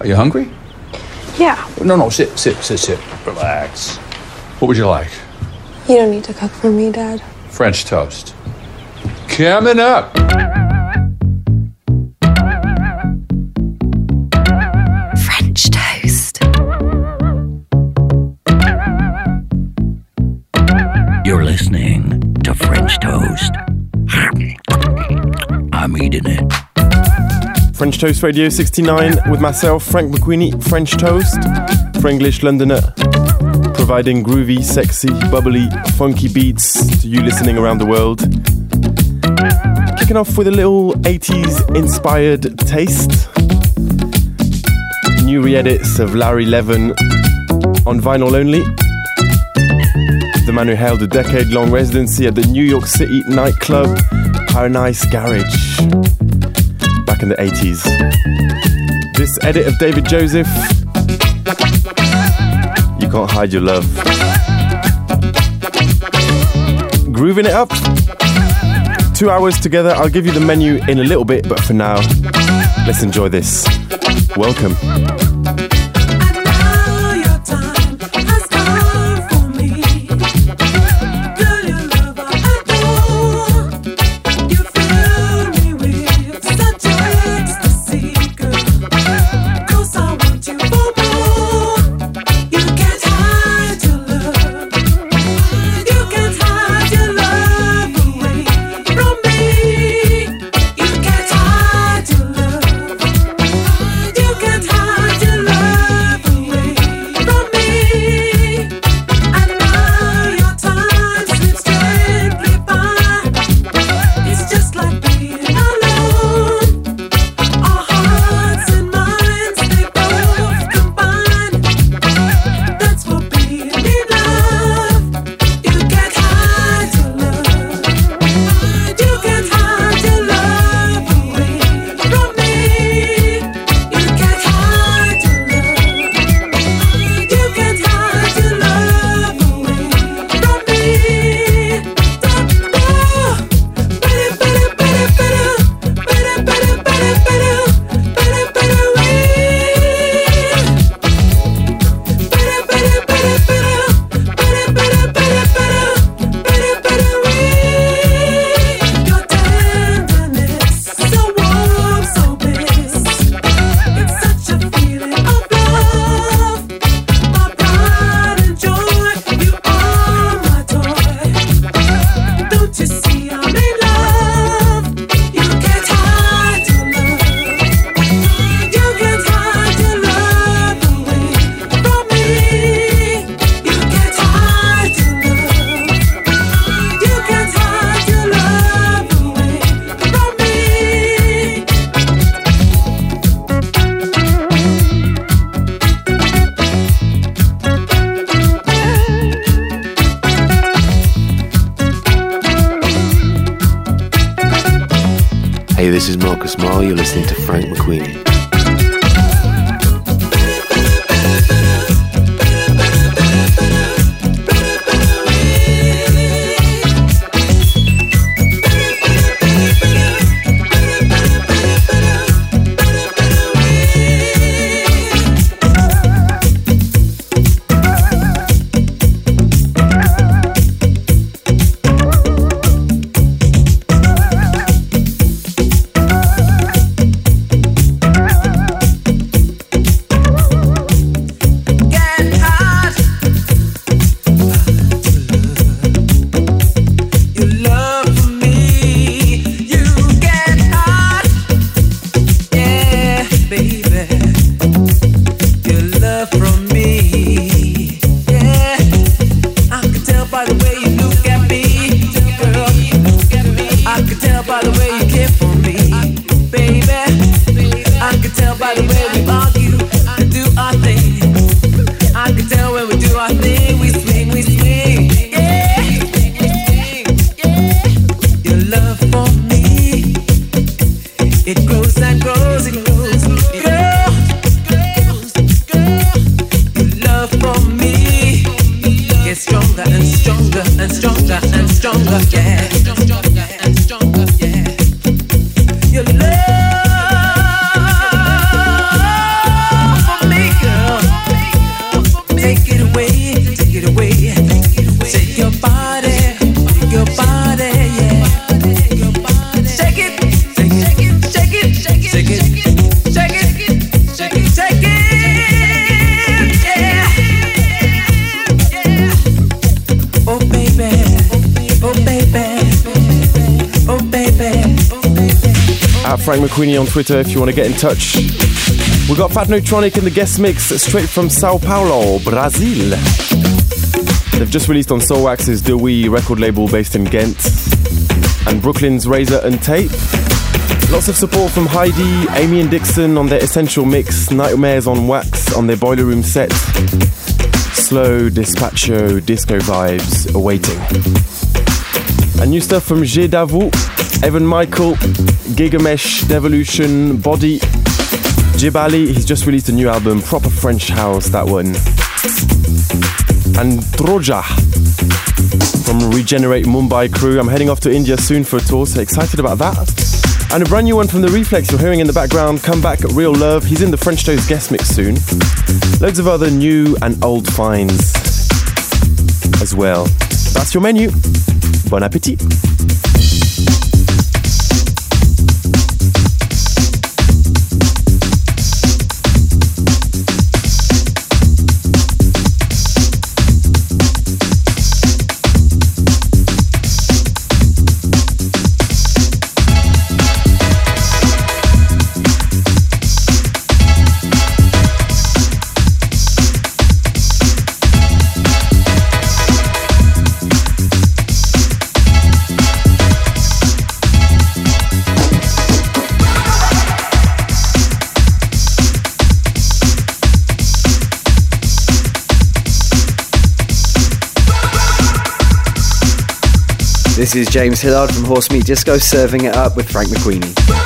Are you hungry? Yeah. No, no, sit, sit, sit, sit. Relax. What would you like? You don't need to cook for me, Dad. French toast. Coming up. French Toast Radio 69 with myself, Frank McQueenie, French Toast, for English Londoner, providing groovy, sexy, bubbly, funky beats to you listening around the world. Kicking off with a little 80s inspired taste. New re edits of Larry Levan on vinyl only. The man who held a decade long residency at the New York City nightclub Paradise Garage back in the 80s. This edit of David Joseph, You Can't Hide Your Love. Grooving it up. Two hours together. I'll give you the menu in a little bit, but for now, let's enjoy this. Welcome. Frank McQueenie on Twitter if you want to get in touch. we've got Fatnotronic in the guest mix straight from Sao Paulo, Brazil. They've just released on Soulwax's DEEWEE record label based in Ghent and Brooklyn's Razor and Tape. Lots of support from Heidi, Ame and Dixon on their Essential Mix, Nightmares on Wax on their Boiler Room set. Slow, dispatcho, disco vibes awaiting. And new stuff from J Davu, Evan Michael, Gigamesh, Devolution, Body, Jibali. He's just released a new album, proper French house, that one and Droja from Regenerate Mumbai crew. I'm heading off to India soon for a tour, so excited about that. And a brand new one from The Reflex you're hearing in the background, Come Back Real Love. He's in the French Toast guest mix soon. Loads of other new and old finds as well. That's your menu. Bon appetit. This is James Hillard from Horse Meat Disco serving it up with Frank McQueenie.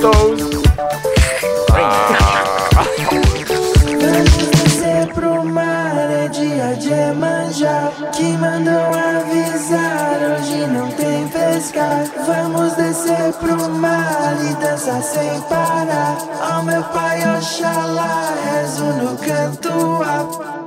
Vamos descer pro mar, é dia de manjar. Que mandou avisar, hoje não tem pescar. Vamos descer pro mar e dançar sem parar. Ao meu pai, Oxalá, rezo no canto.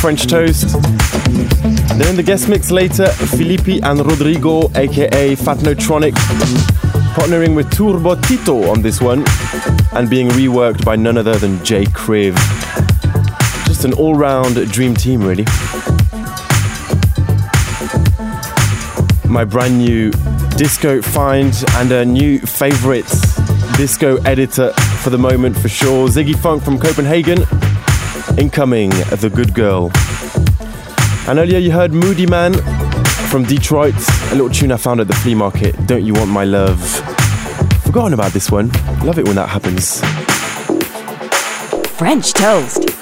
French Toast. Then in the guest mix later, Filippi and Rodrigo, aka Fatnotronic, partnering with Turbo Tito on this one, and being reworked by none other than Jay Kriv. Just an all round dream team, really. My brand new disco find and a new favorite disco editor for the moment for sure. Ziggy Funk from Copenhagen Incoming, The Good Girl. And earlier you heard Moodymann from Detroit, a little tune I found at the flea market, Don't You Want My Love. Forgotten about this one. Love it when that happens. French toast.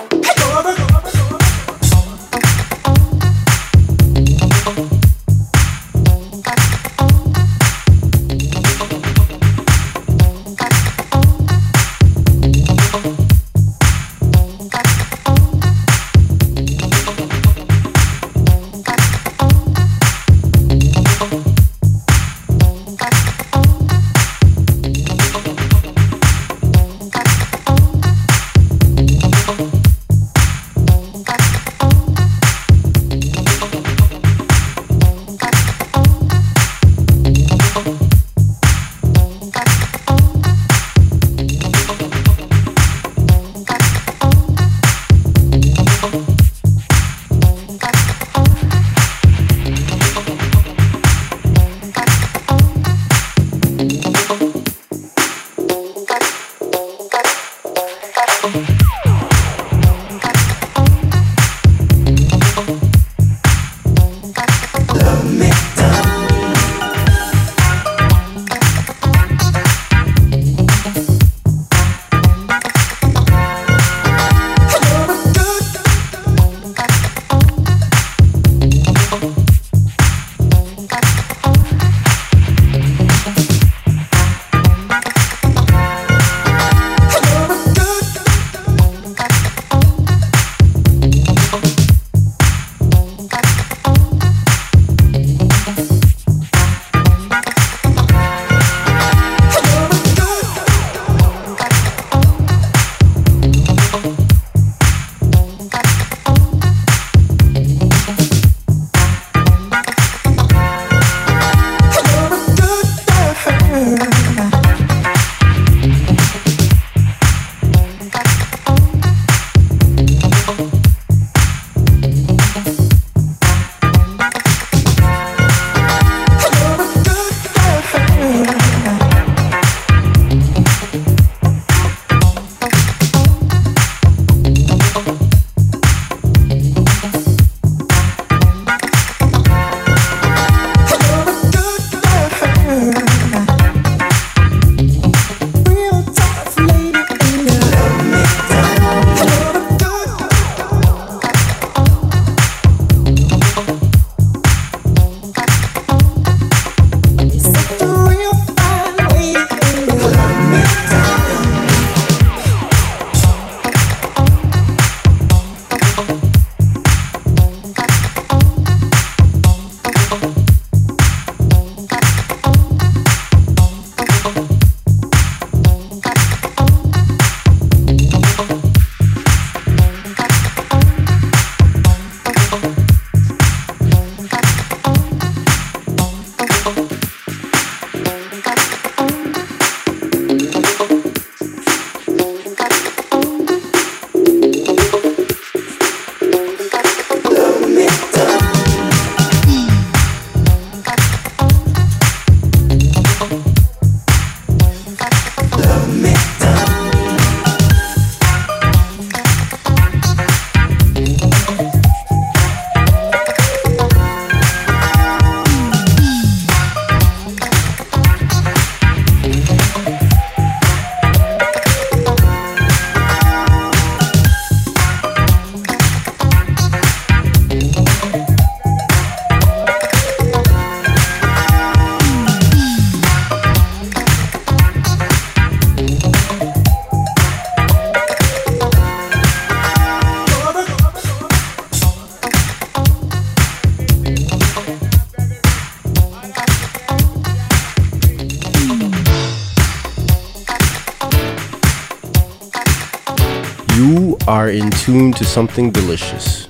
You are in tune to something delicious.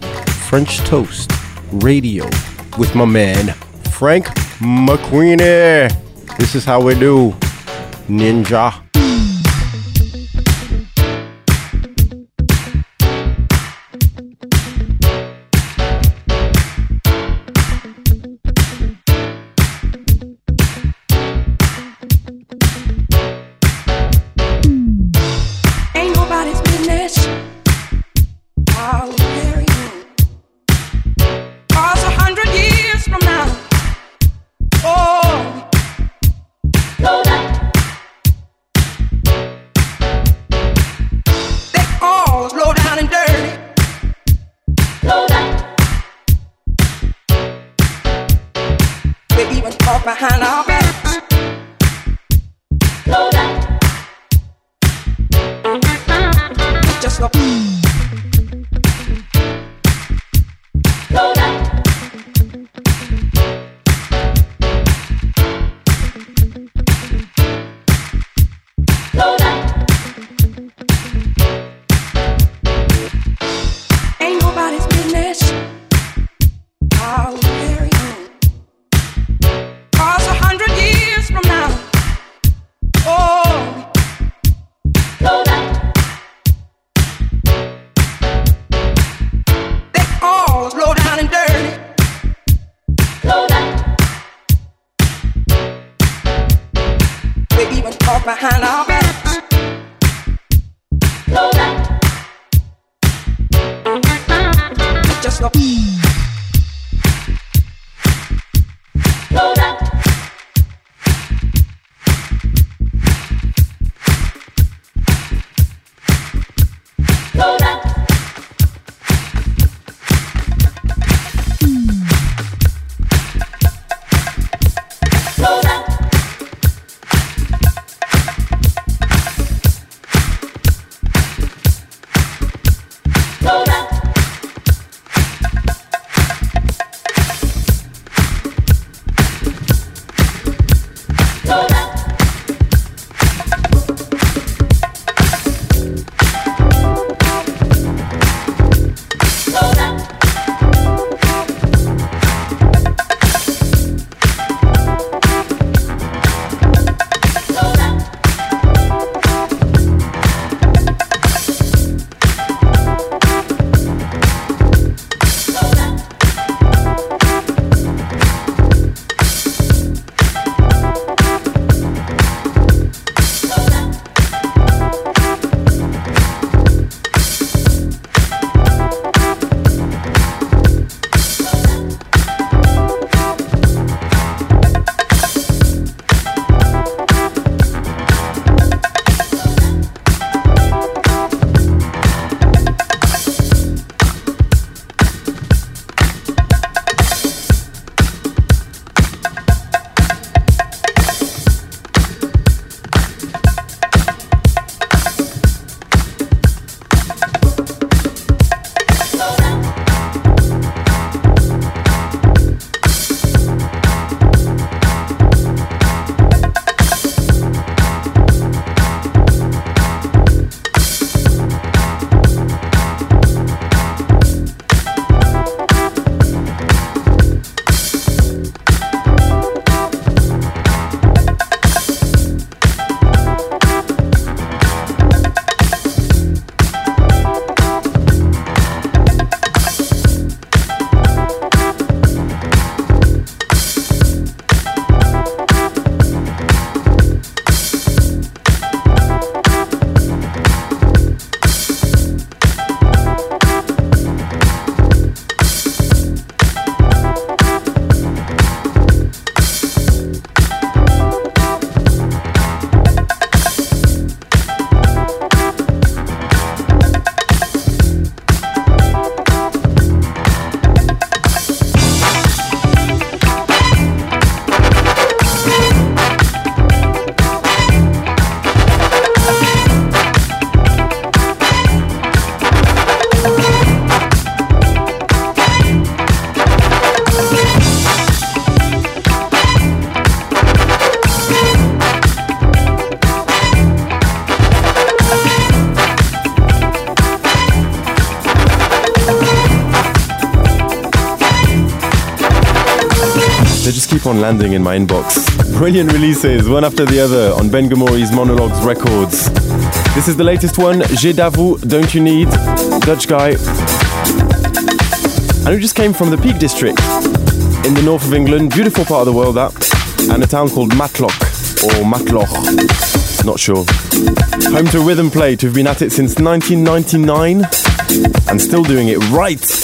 French Toast Radio with my man, Frank McQueenie. This is how we do. Ninja. Landing in my inbox. Brilliant releases, one after the other, on Ben Gomori's Monologues Records. This is the latest one, J'ai d'avoue, Don't You Need, Dutch guy. And who just came from the Peak District in the north of England, beautiful part of the world that, and a town called Matlock, or Matloch, not sure. Home to Rhythm Plate, who've been at it since 1999 and still doing it right.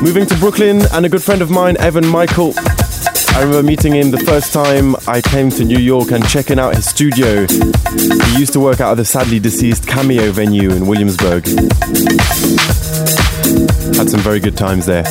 Moving to Brooklyn, and a good friend of mine, Evan Michael. I remember meeting him the first time I came to New York and checking out his studio. He used to work out of the sadly deceased Cameo venue in Williamsburg. Had some very good times there.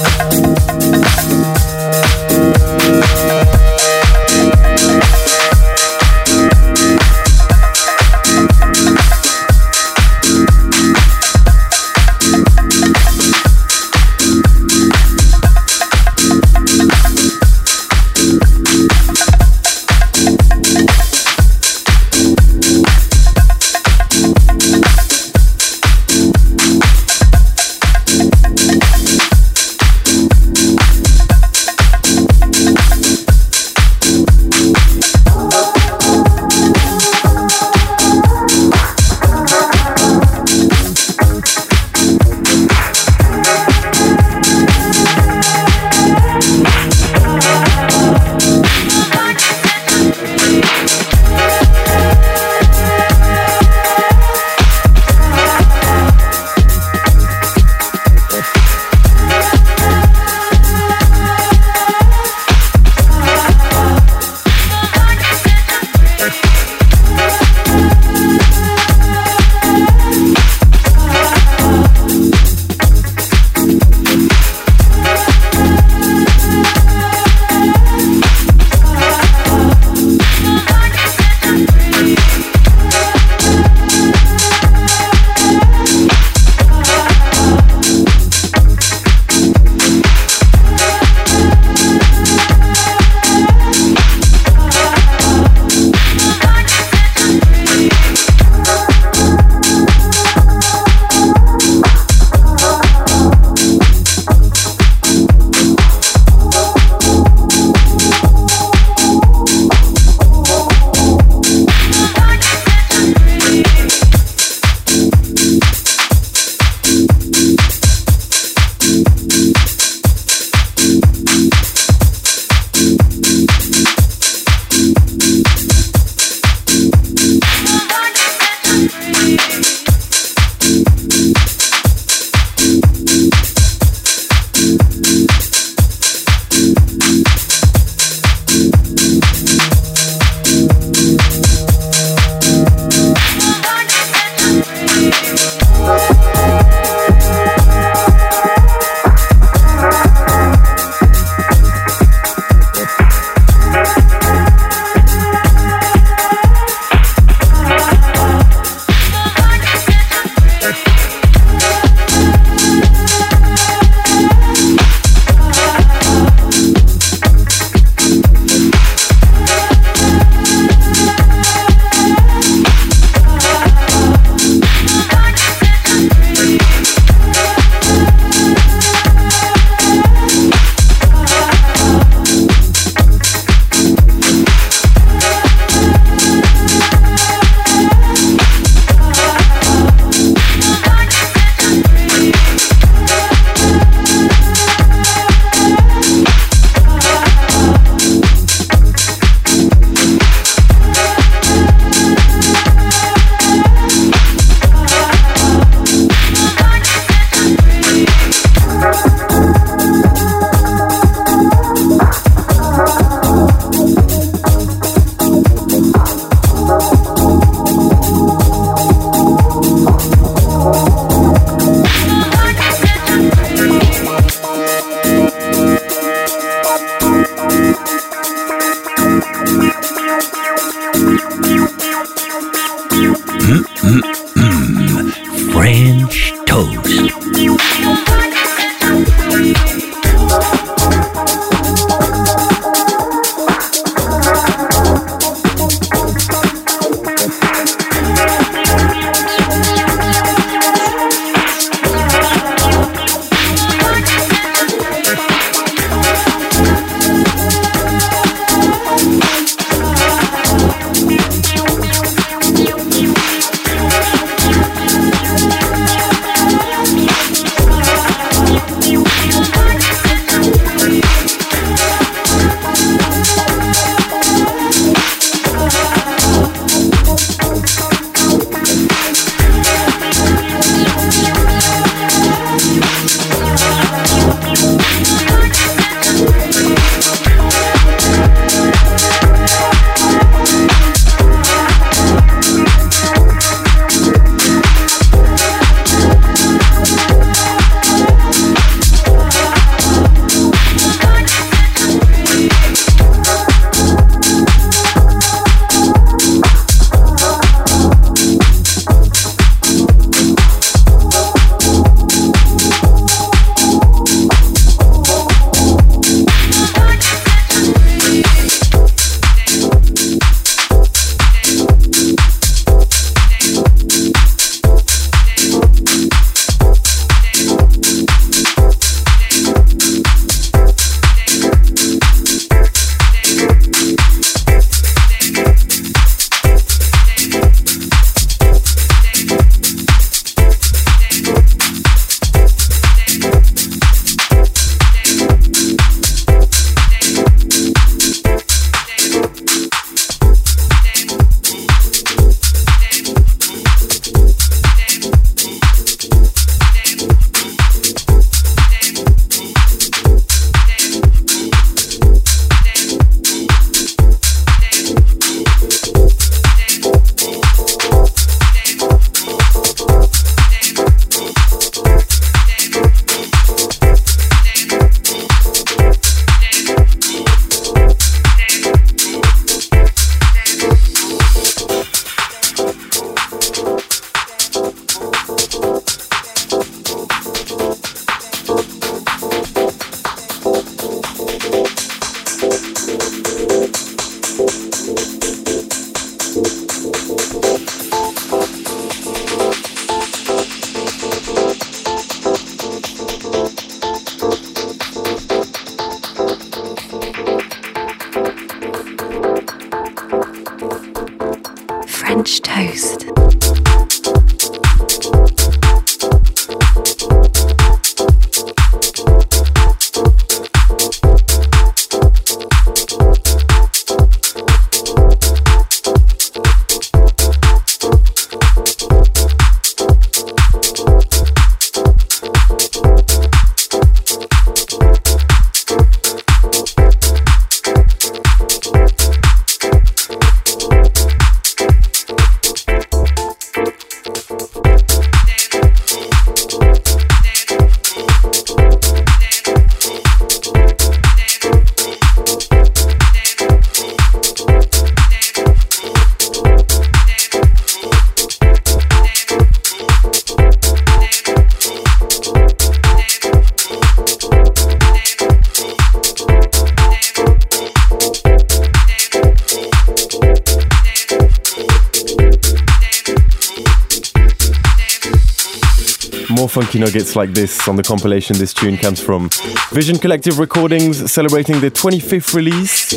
Funky nuggets like this on the compilation this tune comes from. Vision Collective Recordings celebrating their 25th release,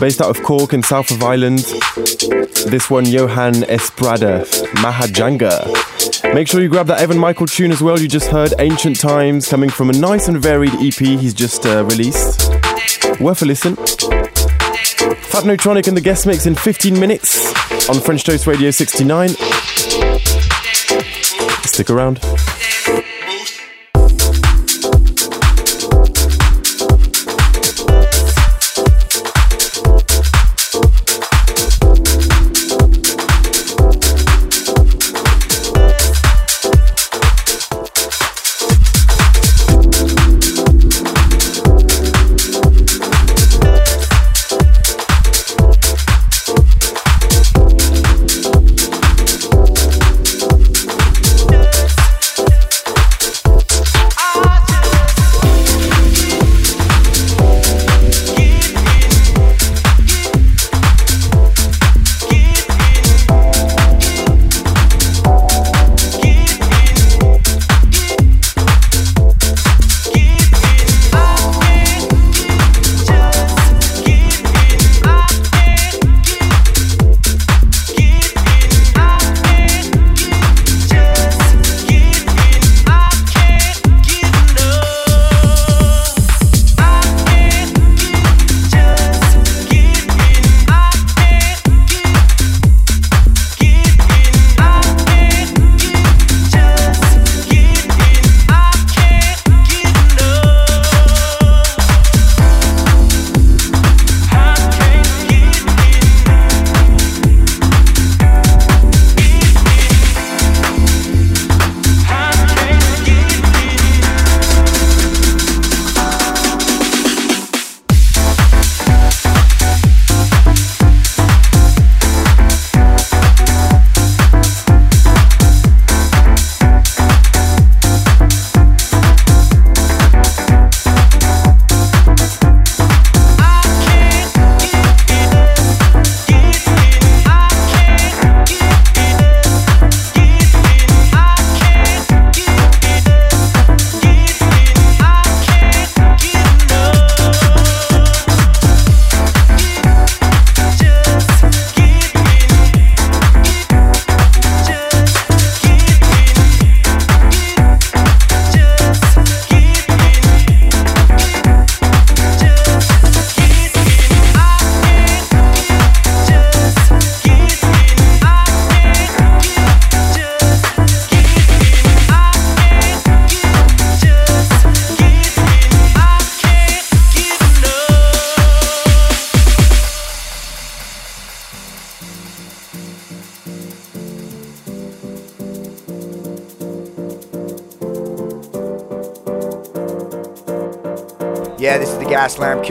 based out of Cork in south of Ireland. This one, Johan Esprada, Mahajanga. Make sure you grab that Evan Michael tune as well. You just heard Ancient Times coming from a nice and varied EP he's just uh, released. Worth a listen. Fatnotronic in the guest mix in 15 minutes on French Toast Radio 69. Stick around.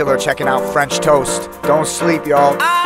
Killer checking out French Toast. Don't sleep, y'all.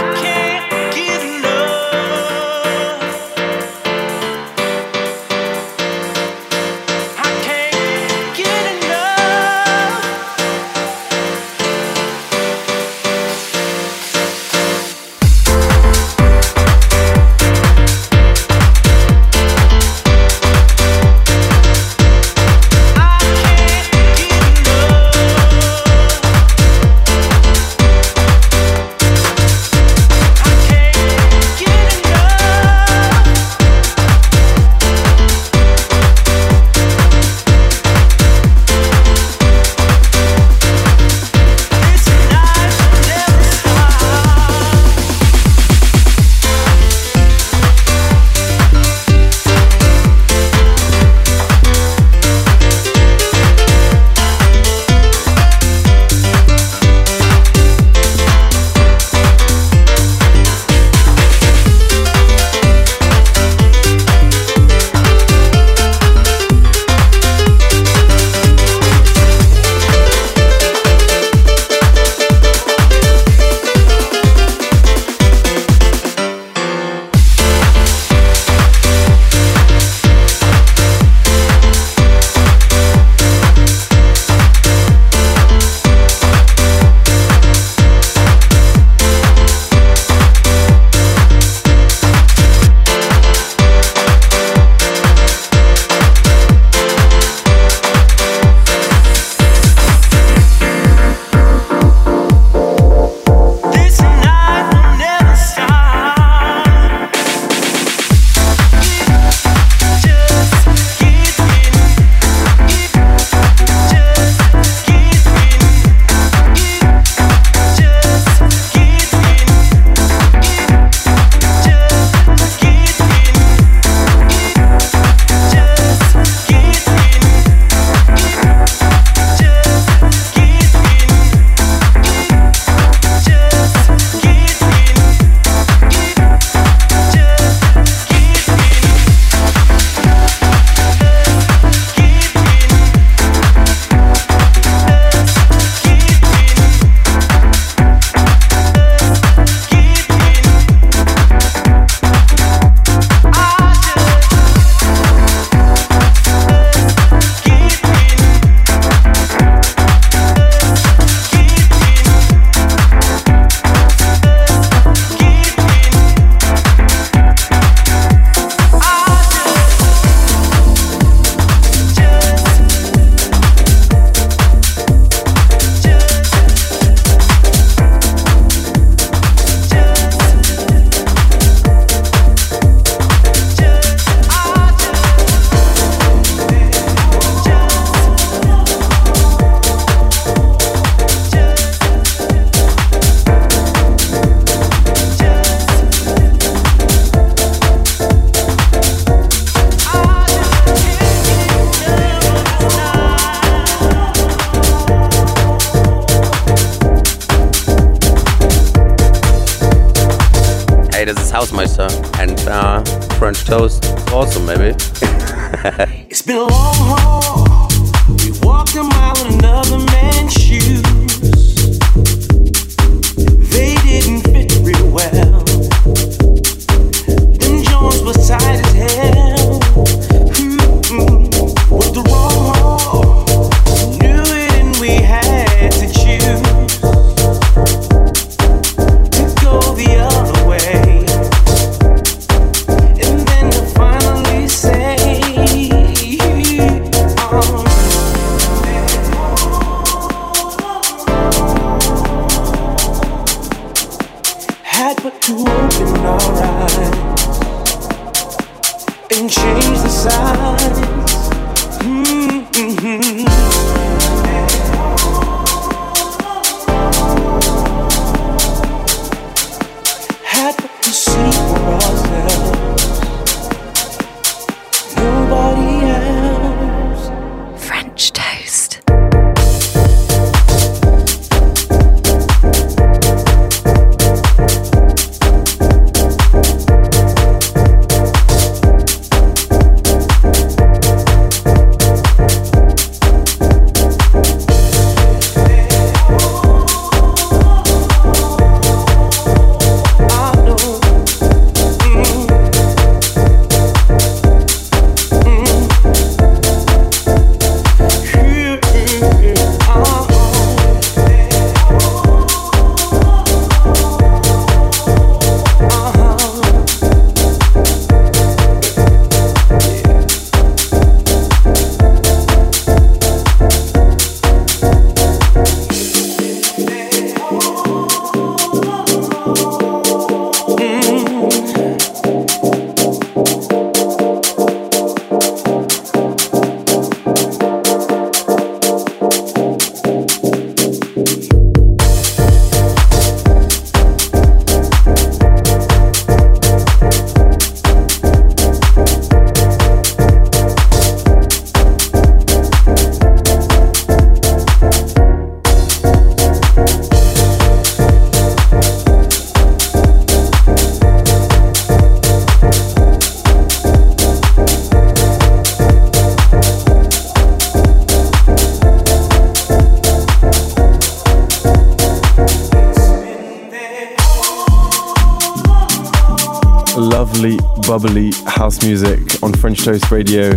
Lovely, house music on French Toast Radio.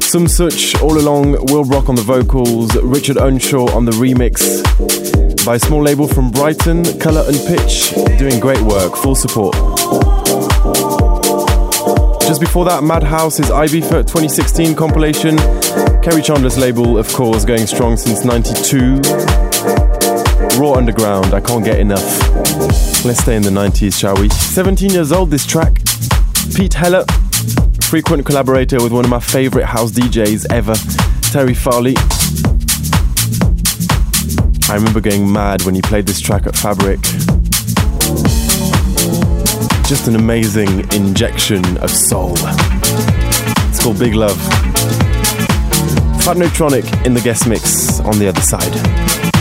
Some Such all along, Will Rock on the vocals, Richard Earnshaw on the remix by a small label from Brighton, Colour and Pitch, doing great work, full support. Just before that, Madhouse's Ibiza 2016 compilation, Kerri Chandler's label, of course, going strong since 92. Raw Underground, I can't get enough. Let's stay in the 90s, shall we? 17 years old, this track. Pete Heller, frequent collaborator with one of my favorite house DJs ever, Terry Farley. I remember going mad when he played this track at Fabric. Just an amazing injection of soul. It's called Big Love. Fatnotronic in the guest mix on the other side.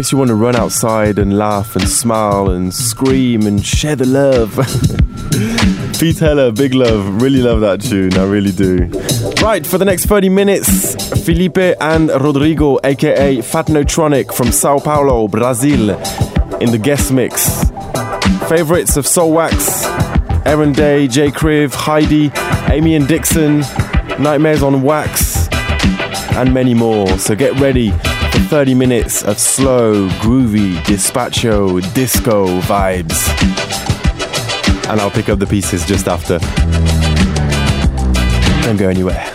Makes you want to run outside and laugh and smile and scream and share the love. Pete Heller, big love. Really love that tune. I really do. Right, for the next 30 minutes, Felipe and Rodrigo, aka Fatnotronic from Sao Paulo, Brazil, in the guest mix. Favorites of Soulwax, Aaron Day, Jay Kriv, Heidi, Ame and Dixon, Nightmares on Wax, and many more. So get ready for 30 minutes of slow, groovy, despacho, disco vibes. And I'll pick up the pieces just after. Don't go anywhere.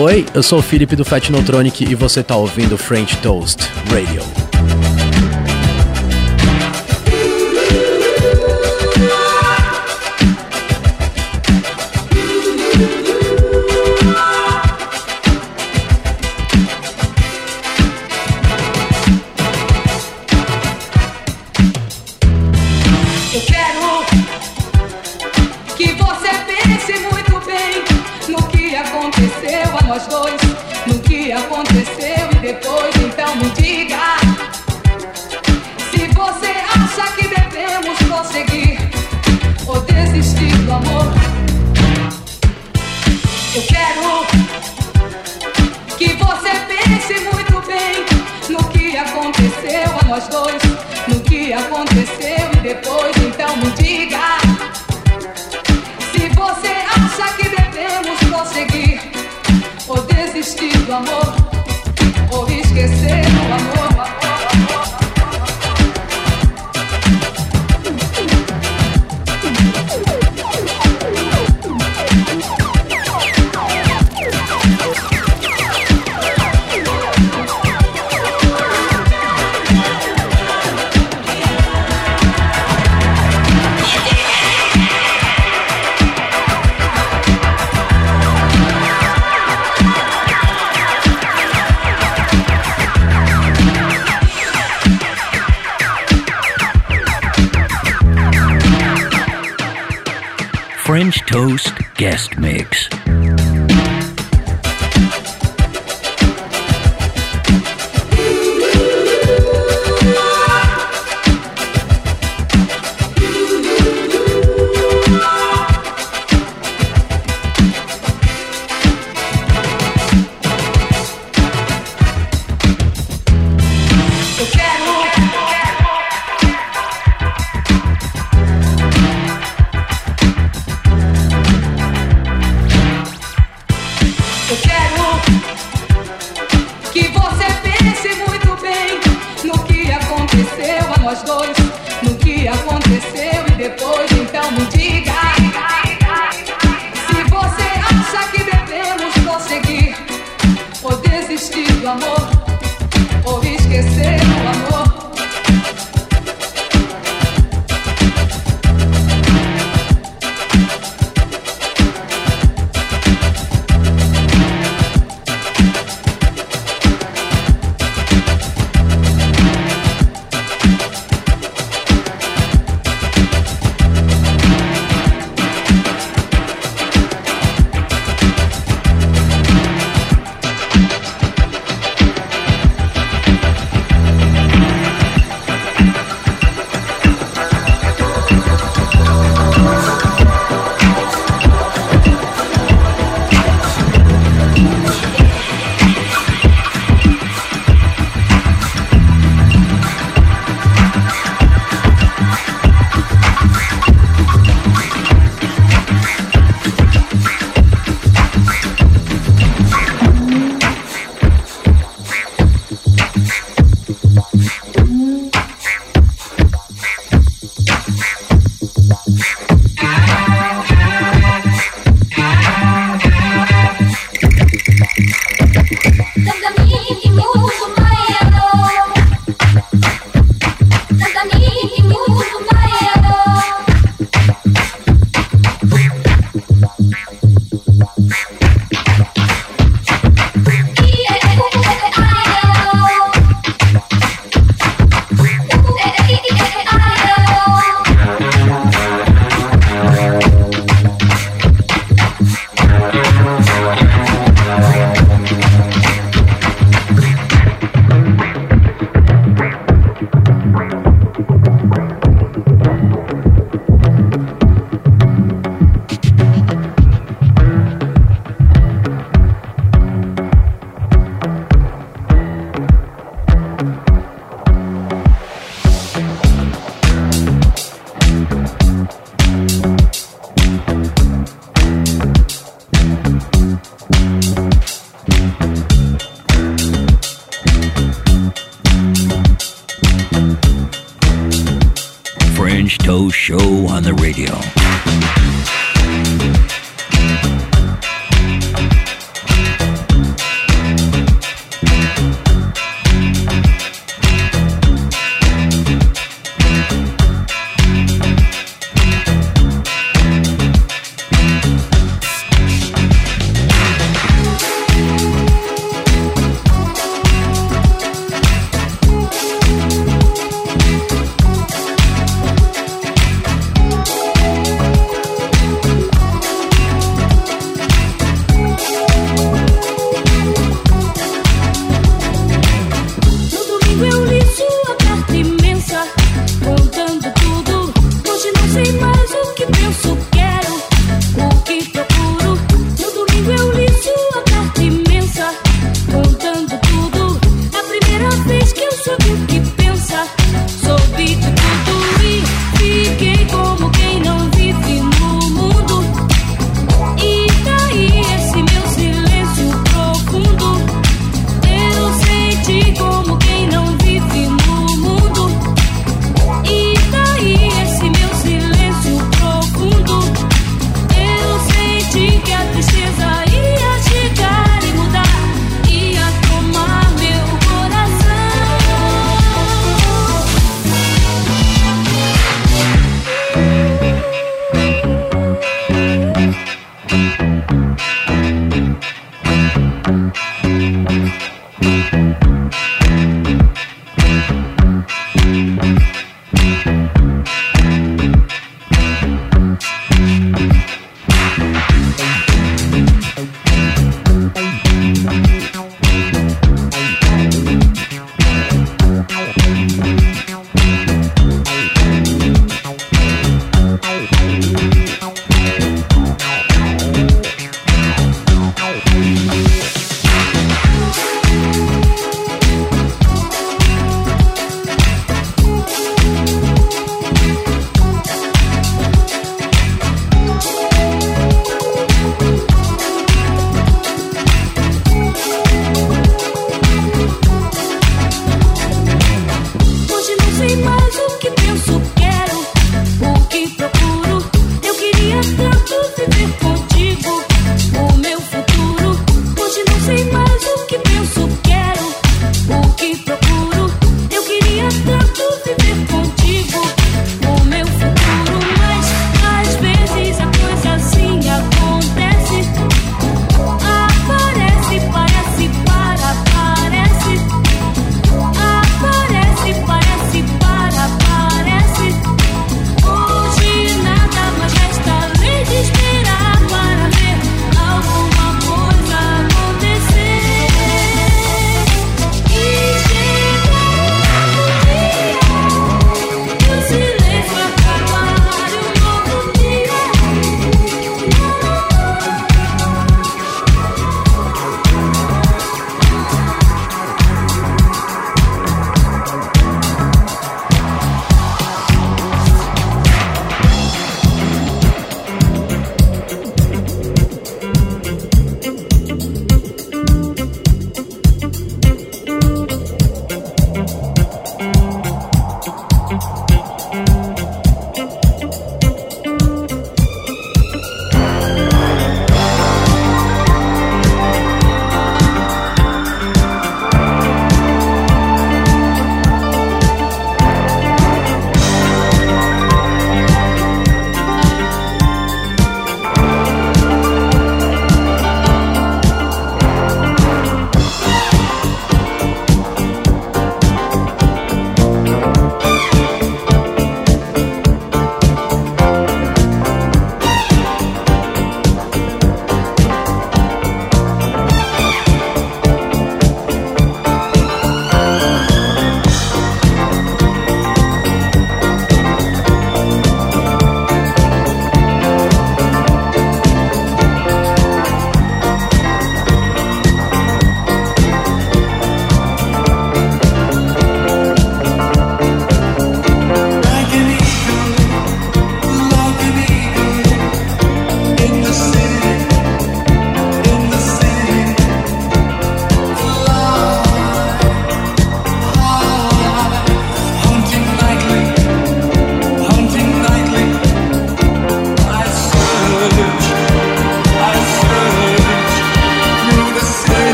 Oi, eu sou o Felipe do Fat Neutronic e você tá ouvindo French Toast Radio.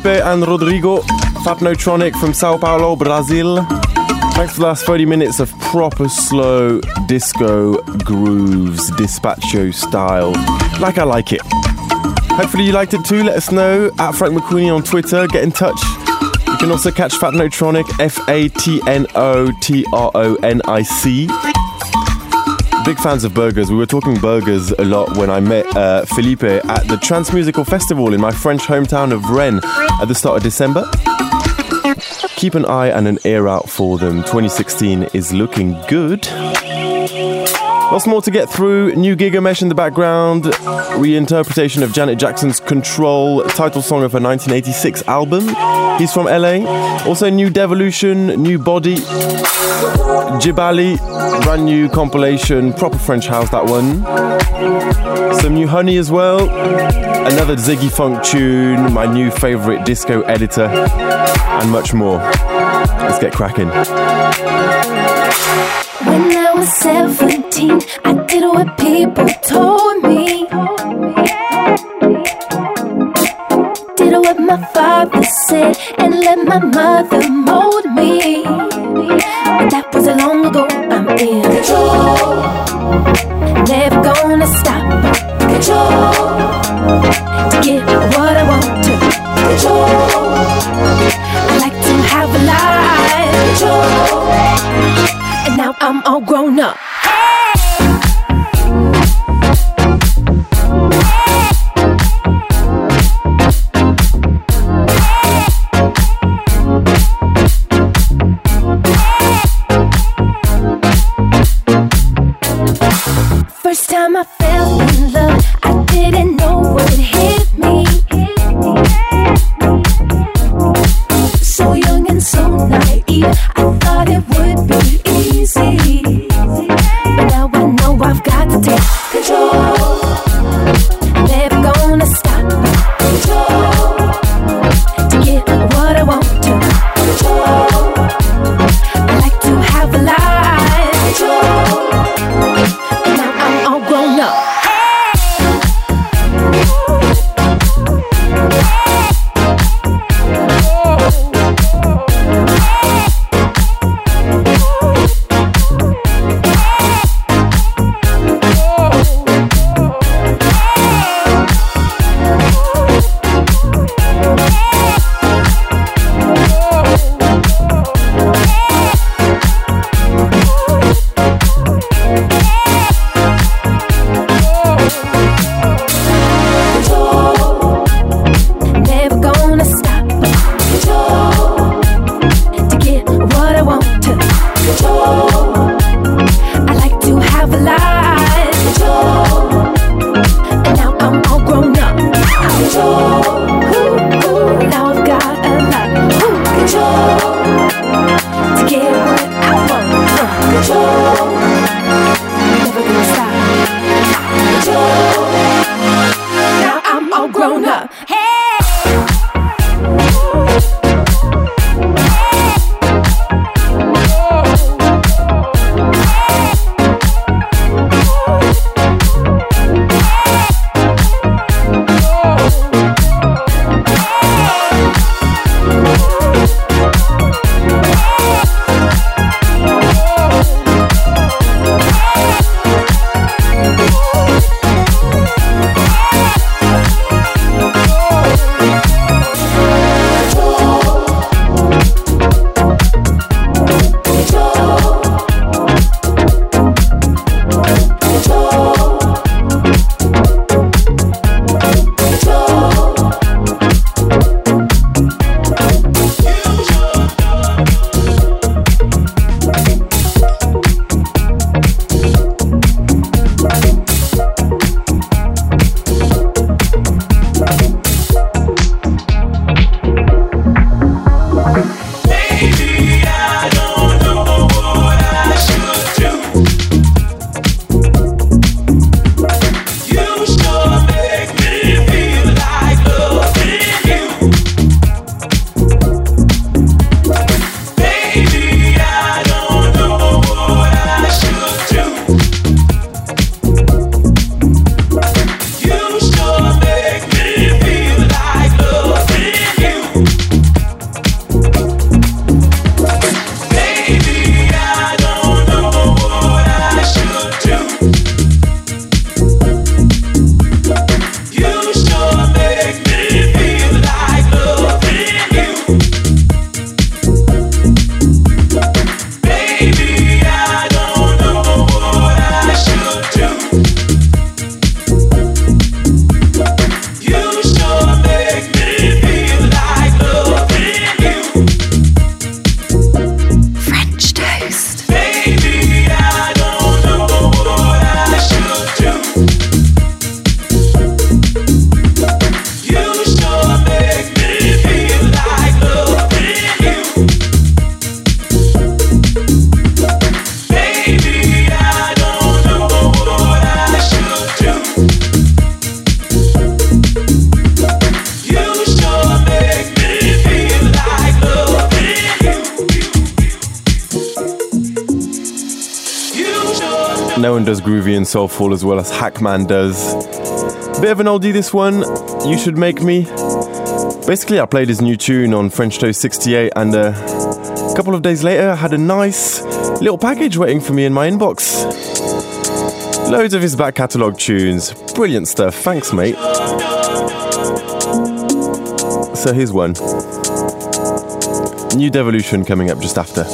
Felipe and Rodrigo, Fatnotronic from Sao Paulo, Brazil. Thanks for the last 30 minutes of proper slow disco grooves, dispatcho style, like I like it. Hopefully you liked it too. Let us know at Frank McQueenie on Twitter. Get in touch. You can also catch Fatnotronic, F A T N O T R O N I C. big fans of burgers. We were talking burgers a lot when I met uh, Felipe at the Transmusical Festival in my French hometown of Rennes at the start of December. Keep an eye and an ear out for them. 2016 is looking good. Lots more to get through. New Gigamesh in the background. Reinterpretation of Janet Jackson's Control, title song of her 1986 album. He's from LA. Also, new Devolution, new Body. Jibali, brand new compilation, proper French house, that one. Some new Honey as well. Another Ziggy Funk tune, my new favorite disco editor, and much more. Let's get cracking. When I was 17, I did what people told me. Did what my father said and let my mother mold me. But that was long ago. I'm in control. Soulful as well as Hackman does. Bit of an oldie this one, You Should Make Me. Basically, I played his new tune on French Toast 68, and uh, a couple of days later, I had a nice little package waiting for me in my inbox. Loads of his back catalogue tunes. Brilliant stuff. Thanks, mate. So here's one. New Devolution coming up just after.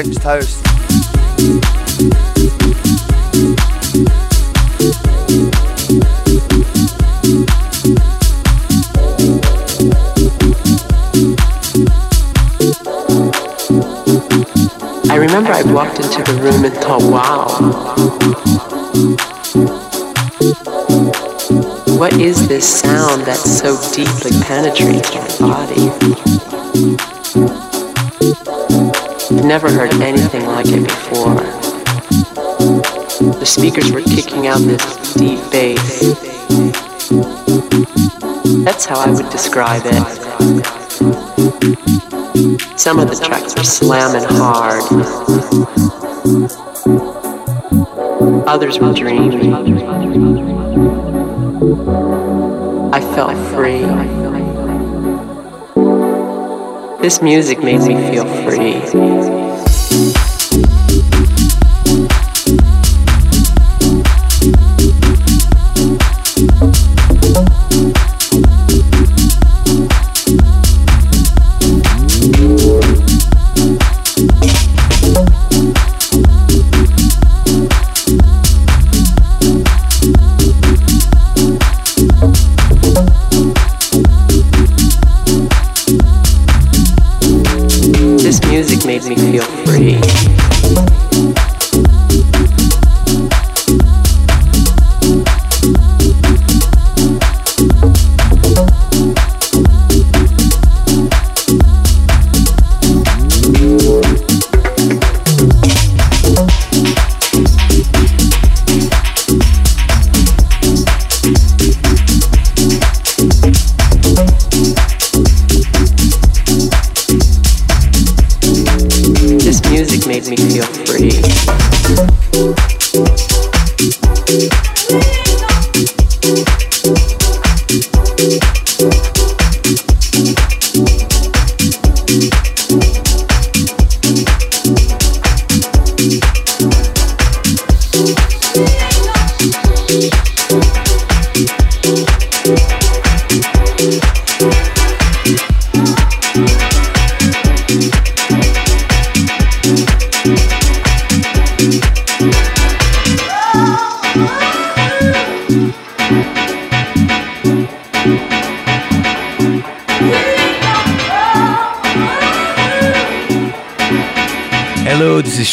French Toast. How I would describe it. Some of the tracks were slamming hard. Others were dreamy. I felt free. This music made me feel free.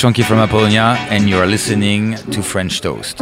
Shonky from Apollonia, and you are listening to French Toast.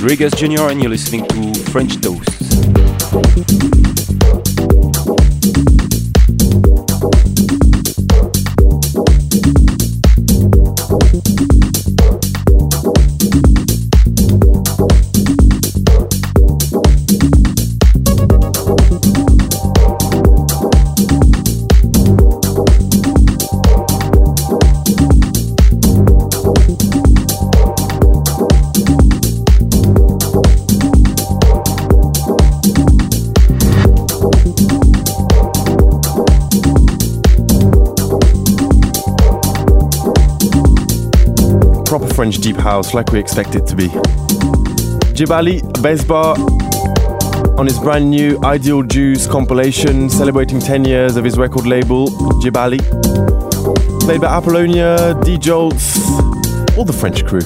Rodriguez Jr., and you're listening to French Toast. House like we expect it to be. Djebali Besbar on his brand new Ideal Jews compilation celebrating 10 years of his record label, Djebali. Played by Apollonia, D Jolts, all the French crew.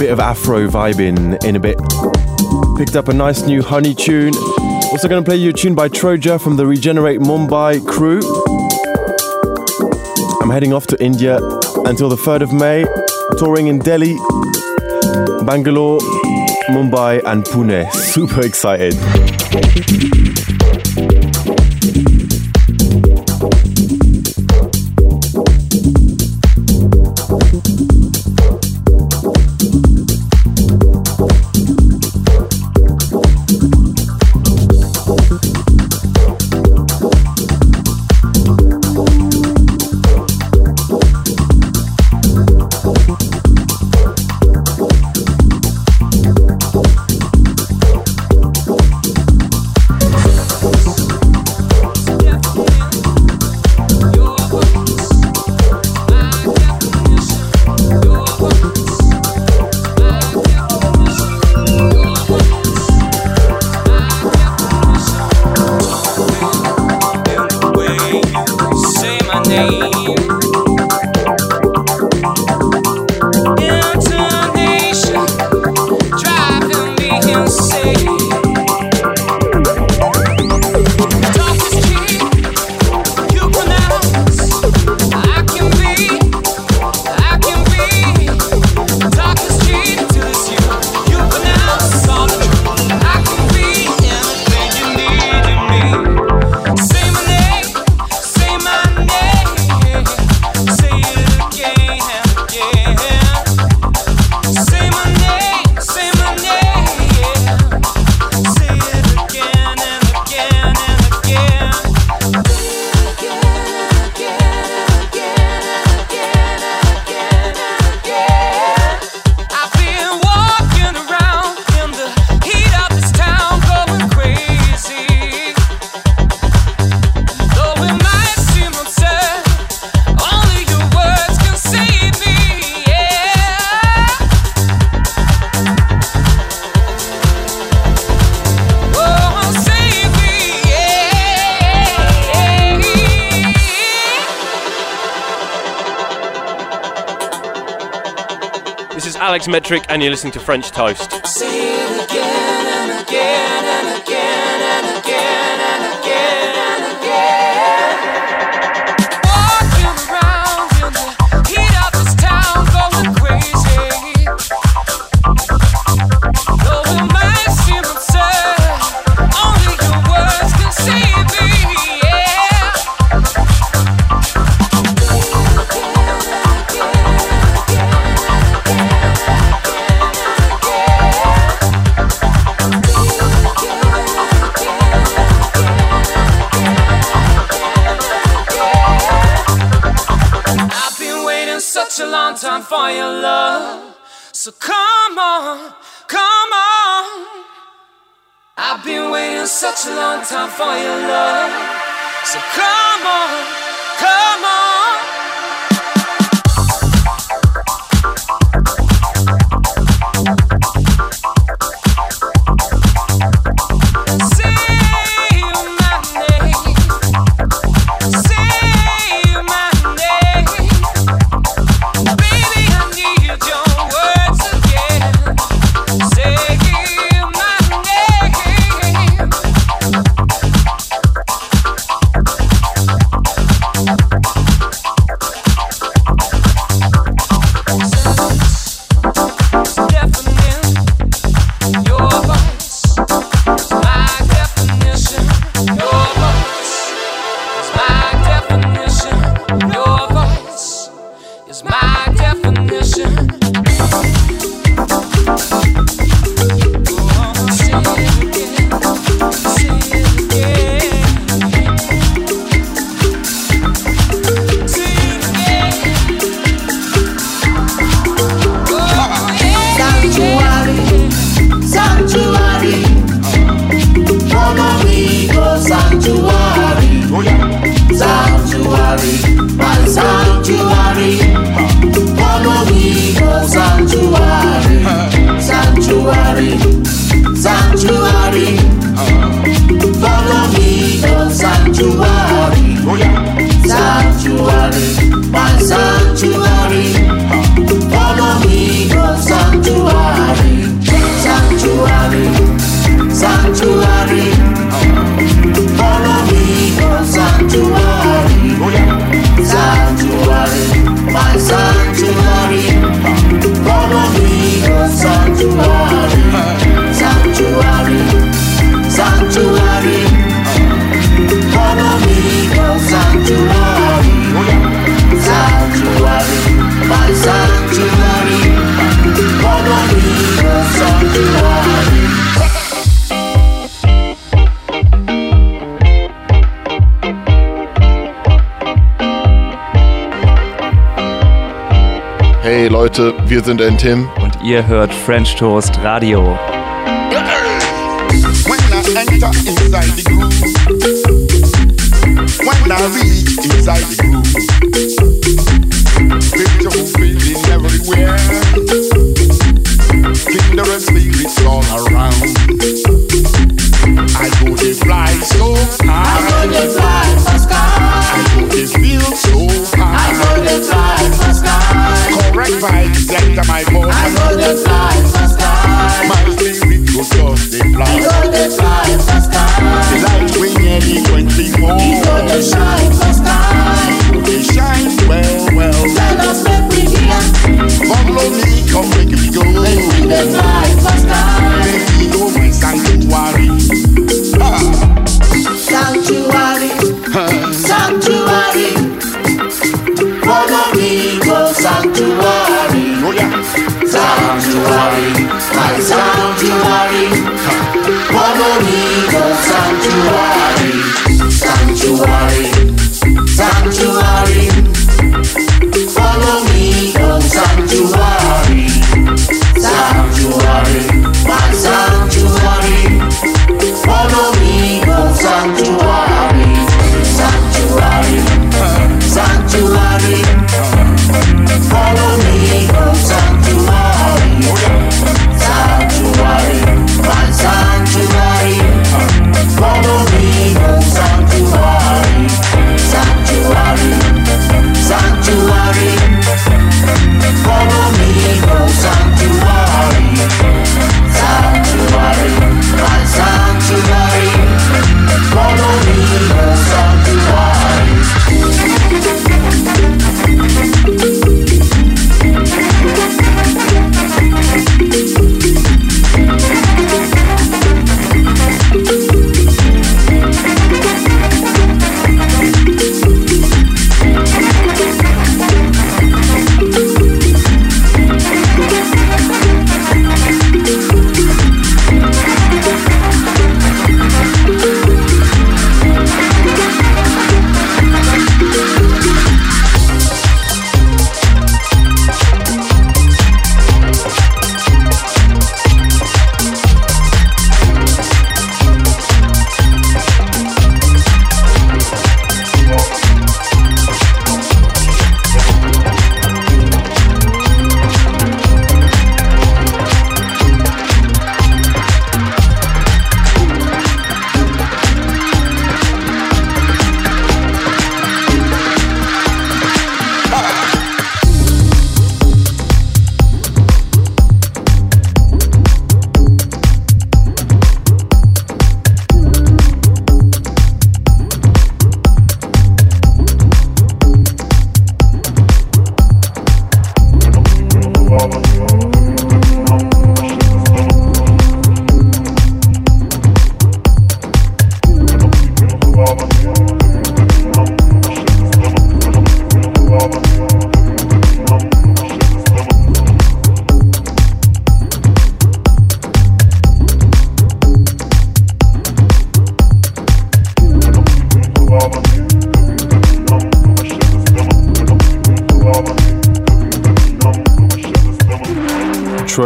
Bit of Afro vibe in, a bit. Picked up a nice new honey tune. Also gonna play you a tune by Troja from the Regenerate Mumbai crew. I'm heading off to India until the 3rd of May, touring in Delhi, Bangalore, Mumbai, and Pune. Super excited. Alex Metric, and you're listening to French Toast. For your wir sind N-Tim. Und ihr hört French Toast Radio. When I enter inside the groove, when I reach inside the groove, beautiful feeling everywhere, kindred spirits all around. I go they fly so high, I go they fly for sky. I go they feel so high, I go they fly correct vibes enter my body. I go they fly sky. My spirit go just they fly. I go they fly sky. The light swing any 24. I go they shine sky. They shine well, well. Let us make we hear. Follow me, come make me go. Make we dey fly for Sanctuary, my sanctuary. Follow me, go sanctuary. Sanctuary,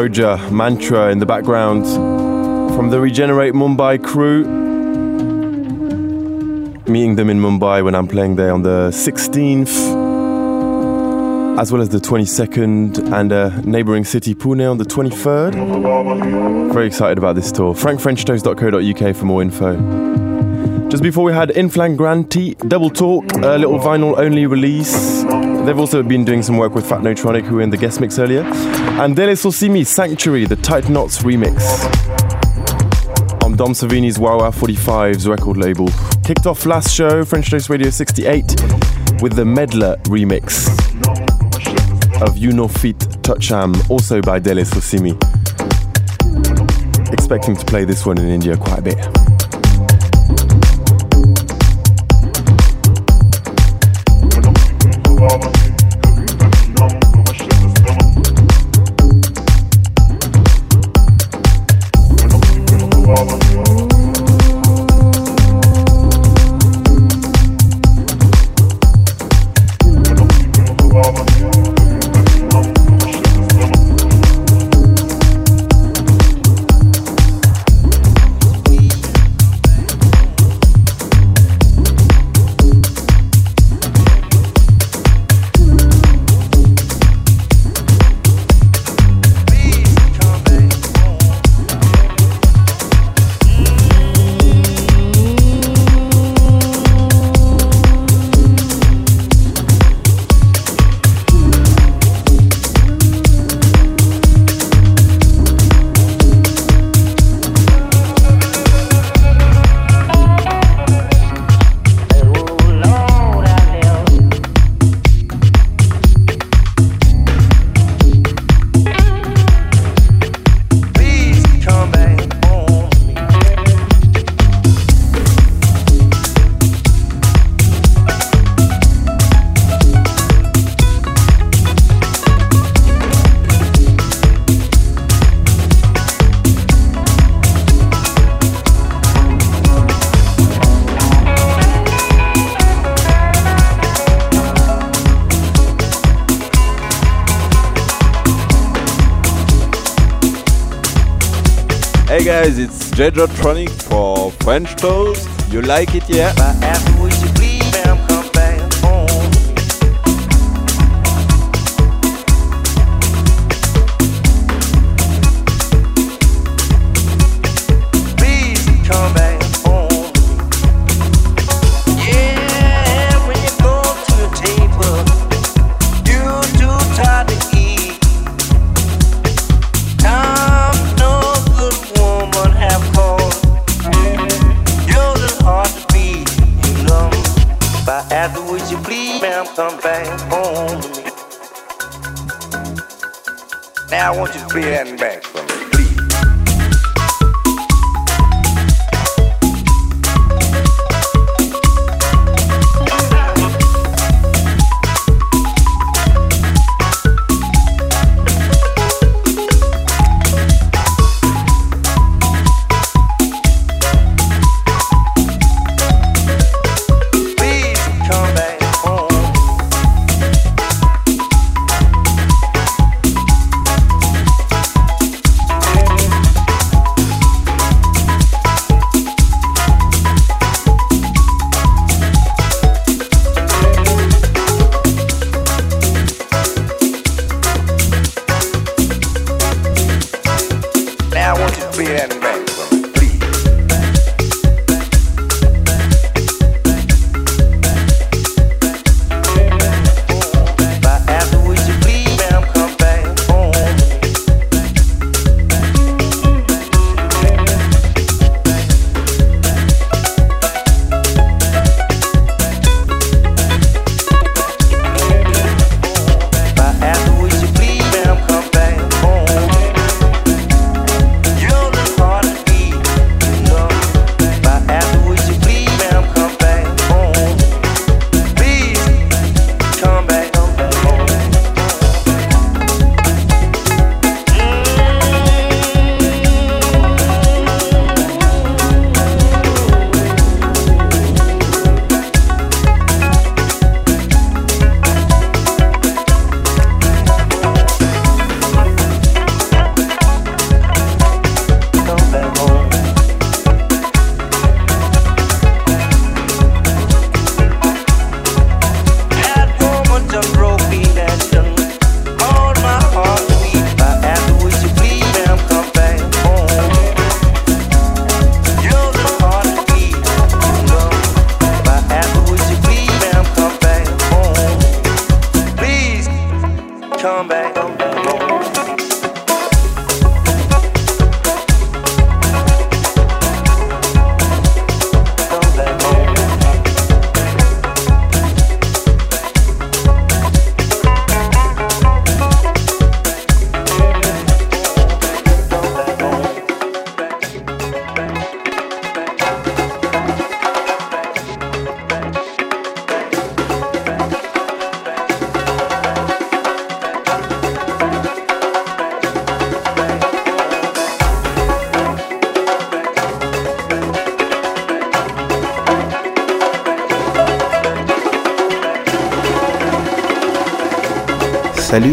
Troja mantra in the background from the Regenerate Mumbai crew. meeting them in Mumbai when I'm playing there on the 16th as well as the 22nd and a neighbouring city Pune on the 23rd. Very excited about this tour. frankfrenchtoast.co.uk for more info. Just before we had In Flagranti, Double Talk, a little vinyl only release. They've also been doing some work with Fatnotronic, who were in the guest mix earlier. And Dele Sosimi, Sanctuary, the Tight Knots remix. On Dom Servini's Wawa 45's record label. Kicked off last show, French Toast Radio 68, with the Medlar remix of You Know Fit Toucham, also by Dele Sosimi. Expecting to play this one in India quite a bit. It's Jejotronic for French Toast. You like it, yeah? Eh. The enemy.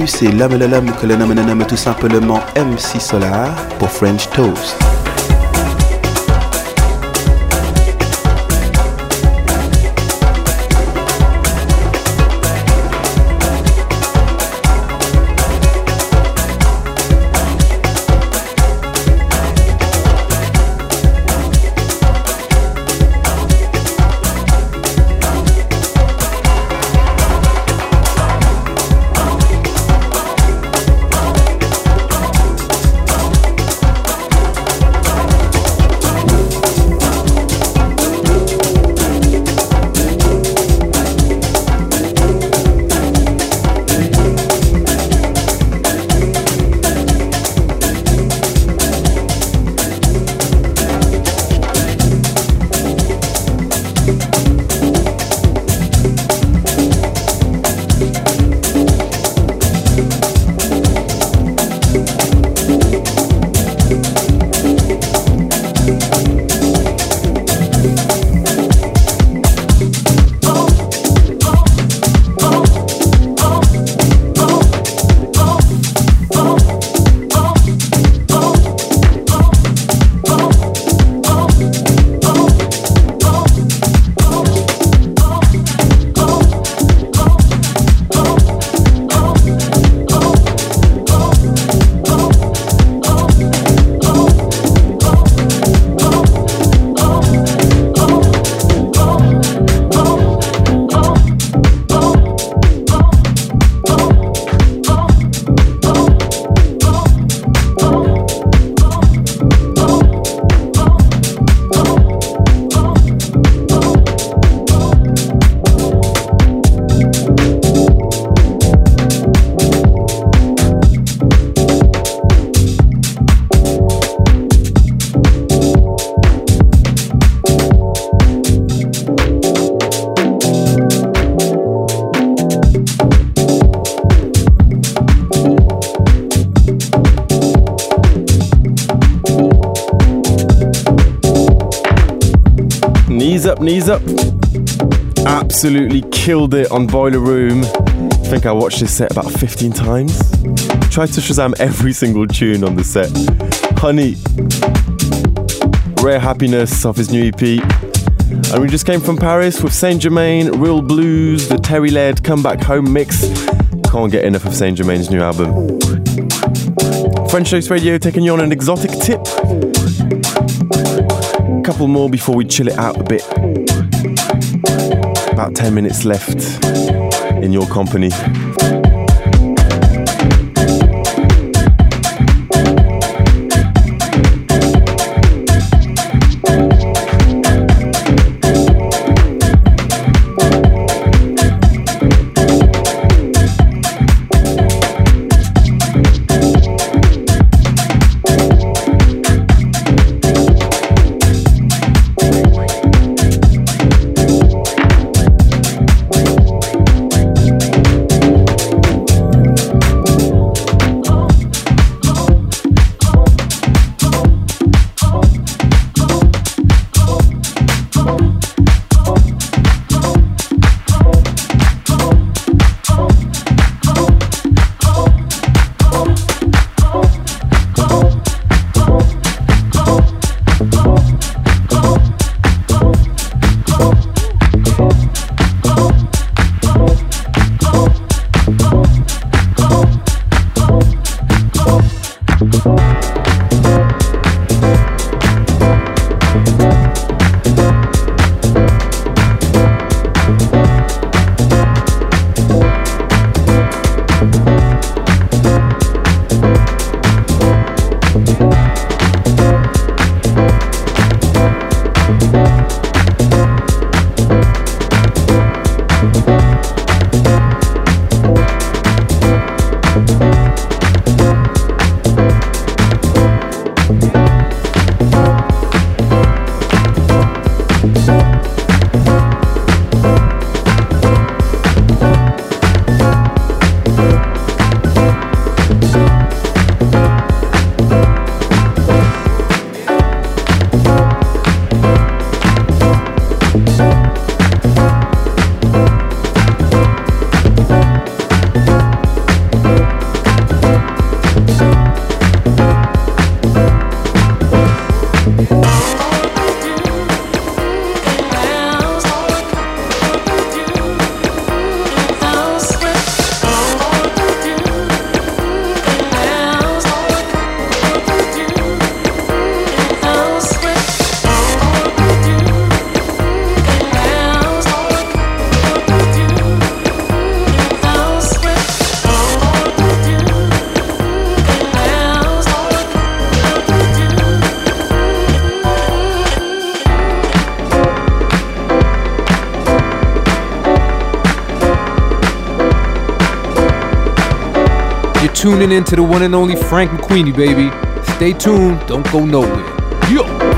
C'est le l'homme que le nomme tout simplement MC Solar pour French Toast. Knees Up. Absolutely killed it on Boiler Room. I think I watched this set about 15 times. Tried to Shazam every single tune on the set. Honey, Rare Happiness off his new EP. And we just came from Paris with Saint Germain, Real Blues, the Terry Laird Come Back Home mix. Can't get enough of Saint Germain's new album. French Toast Radio taking you on an exotic tip. Couple more before we chill it out a bit. About 10 minutes left in your company. To the one and only Frank McQueenie, baby. Stay tuned, don't go nowhere. Yo!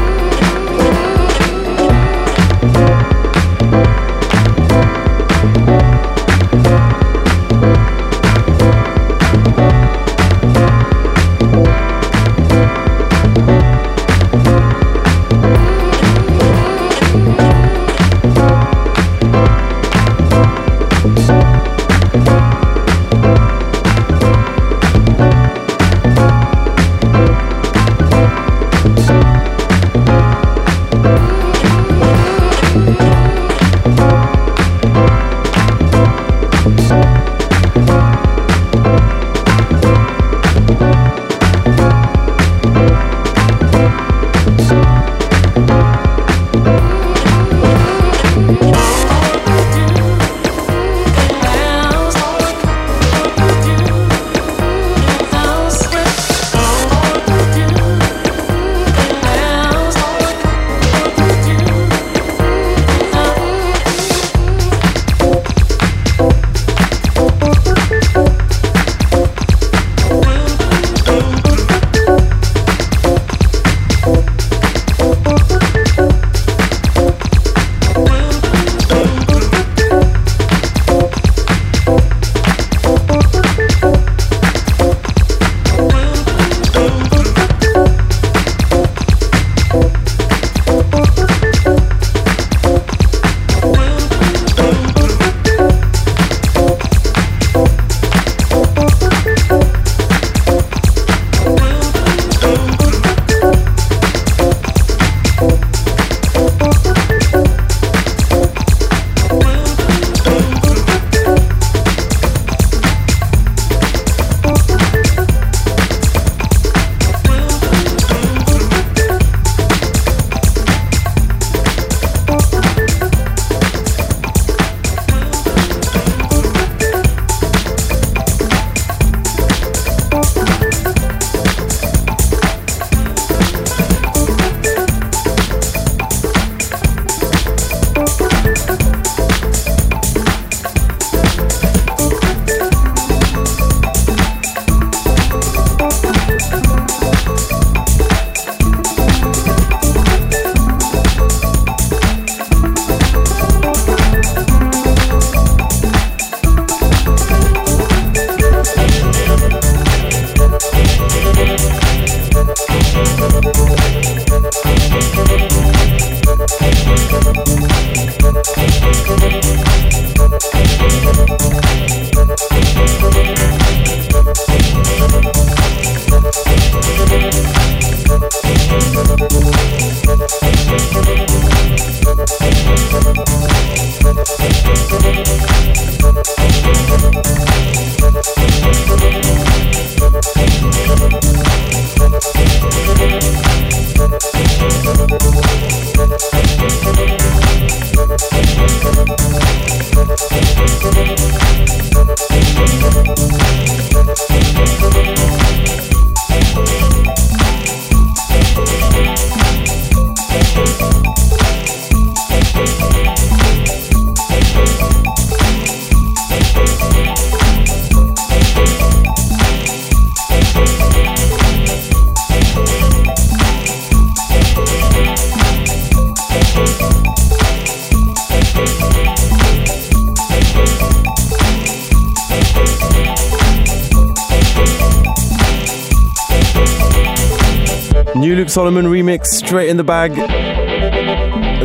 Bag.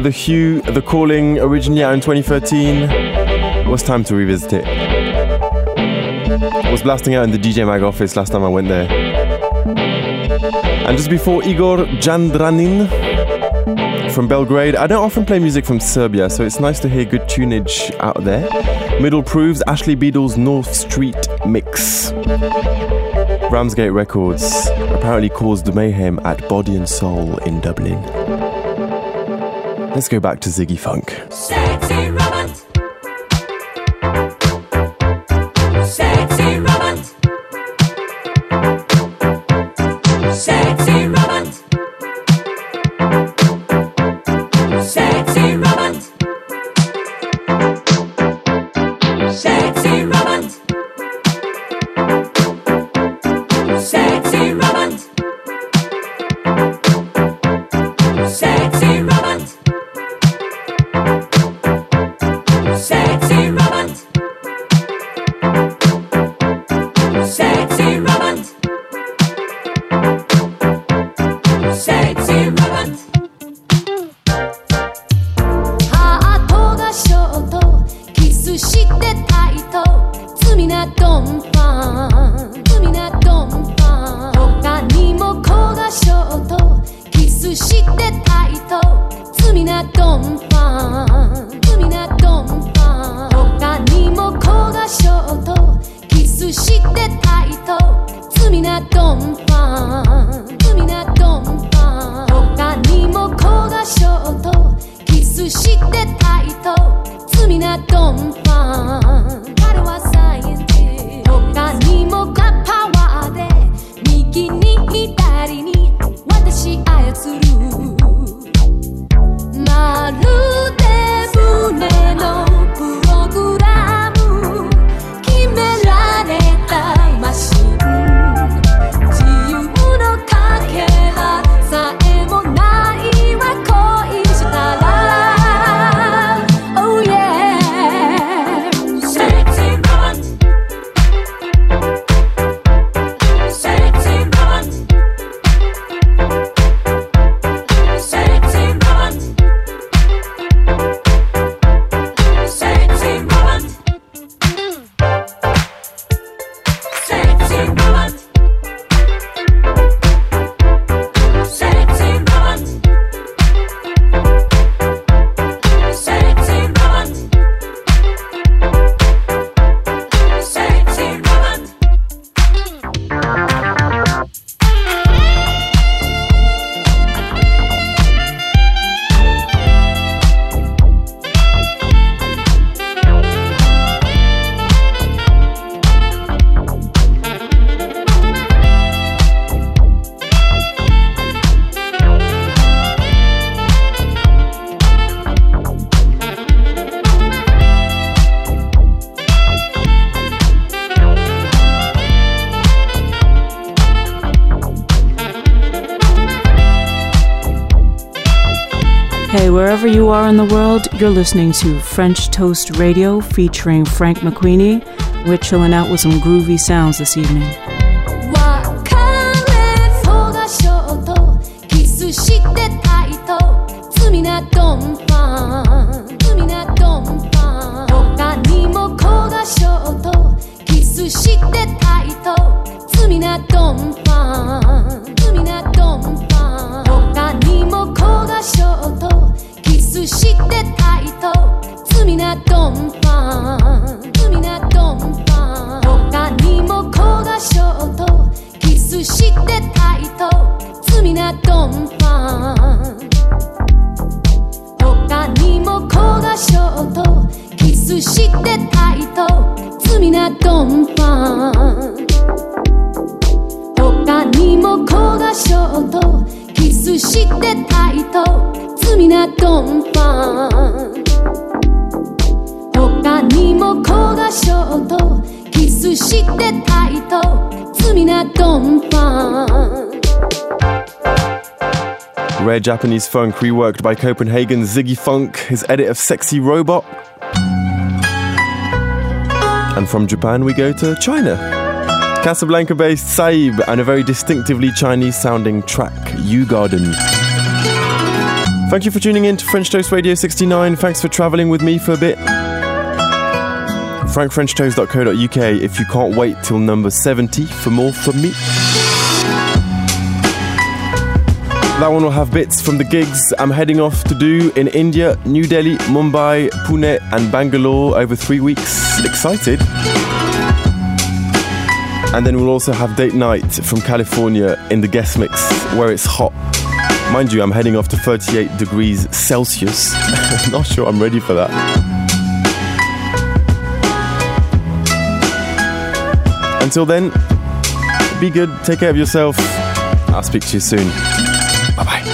The Hue, The Calling, originally out in 2013. Was time to revisit it. Was blasting out in the DJ Mag office last time I went there. And just before Igor Jandranin from Belgrade. I don't often play music from Serbia, so it's nice to hear good tunage out there. Middle proves Ashley Beedle's North Street mix. Ramsgate Records apparently caused the mayhem at Body and Soul in Dublin. Let's go back to Ziggy Funk. In the world, you're listening to French Toast Radio featuring Frank McQueenie. We're chilling out with some groovy sounds this evening. なドンパンンパにもこがしょうとキスしてたいと罪なドンパン他にもこがしょうとキスしてたいと罪なドンパン他にもこがしょうとキスしてたいと罪なドンパン何も焦がしょうとキスしてたいと罪なドンパン Rare Japanese funk reworked by Copenhagen's Ziggy Funk, his edit of Sexy Robot. And from Japan, we go to China. Casablanca based Saib and a very distinctively Chinese sounding track, Yu Garden. Thank you for tuning in to French Toast Radio 69. Thanks for travelling with me for a bit frankfrenchtoast.co.uk if you can't wait till number 70 for more from me. That one will have bits from the gigs I'm heading off to do in India, New Delhi, Mumbai, Pune, and Bangalore over three weeks. Excited! And then we'll also have date night from California in the guest mix where it's hot. Mind you, I'm heading off to 38 degrees Celsius. Not sure I'm ready for that. Until then, be good, take care of yourself. I'll speak to you soon. Bye bye.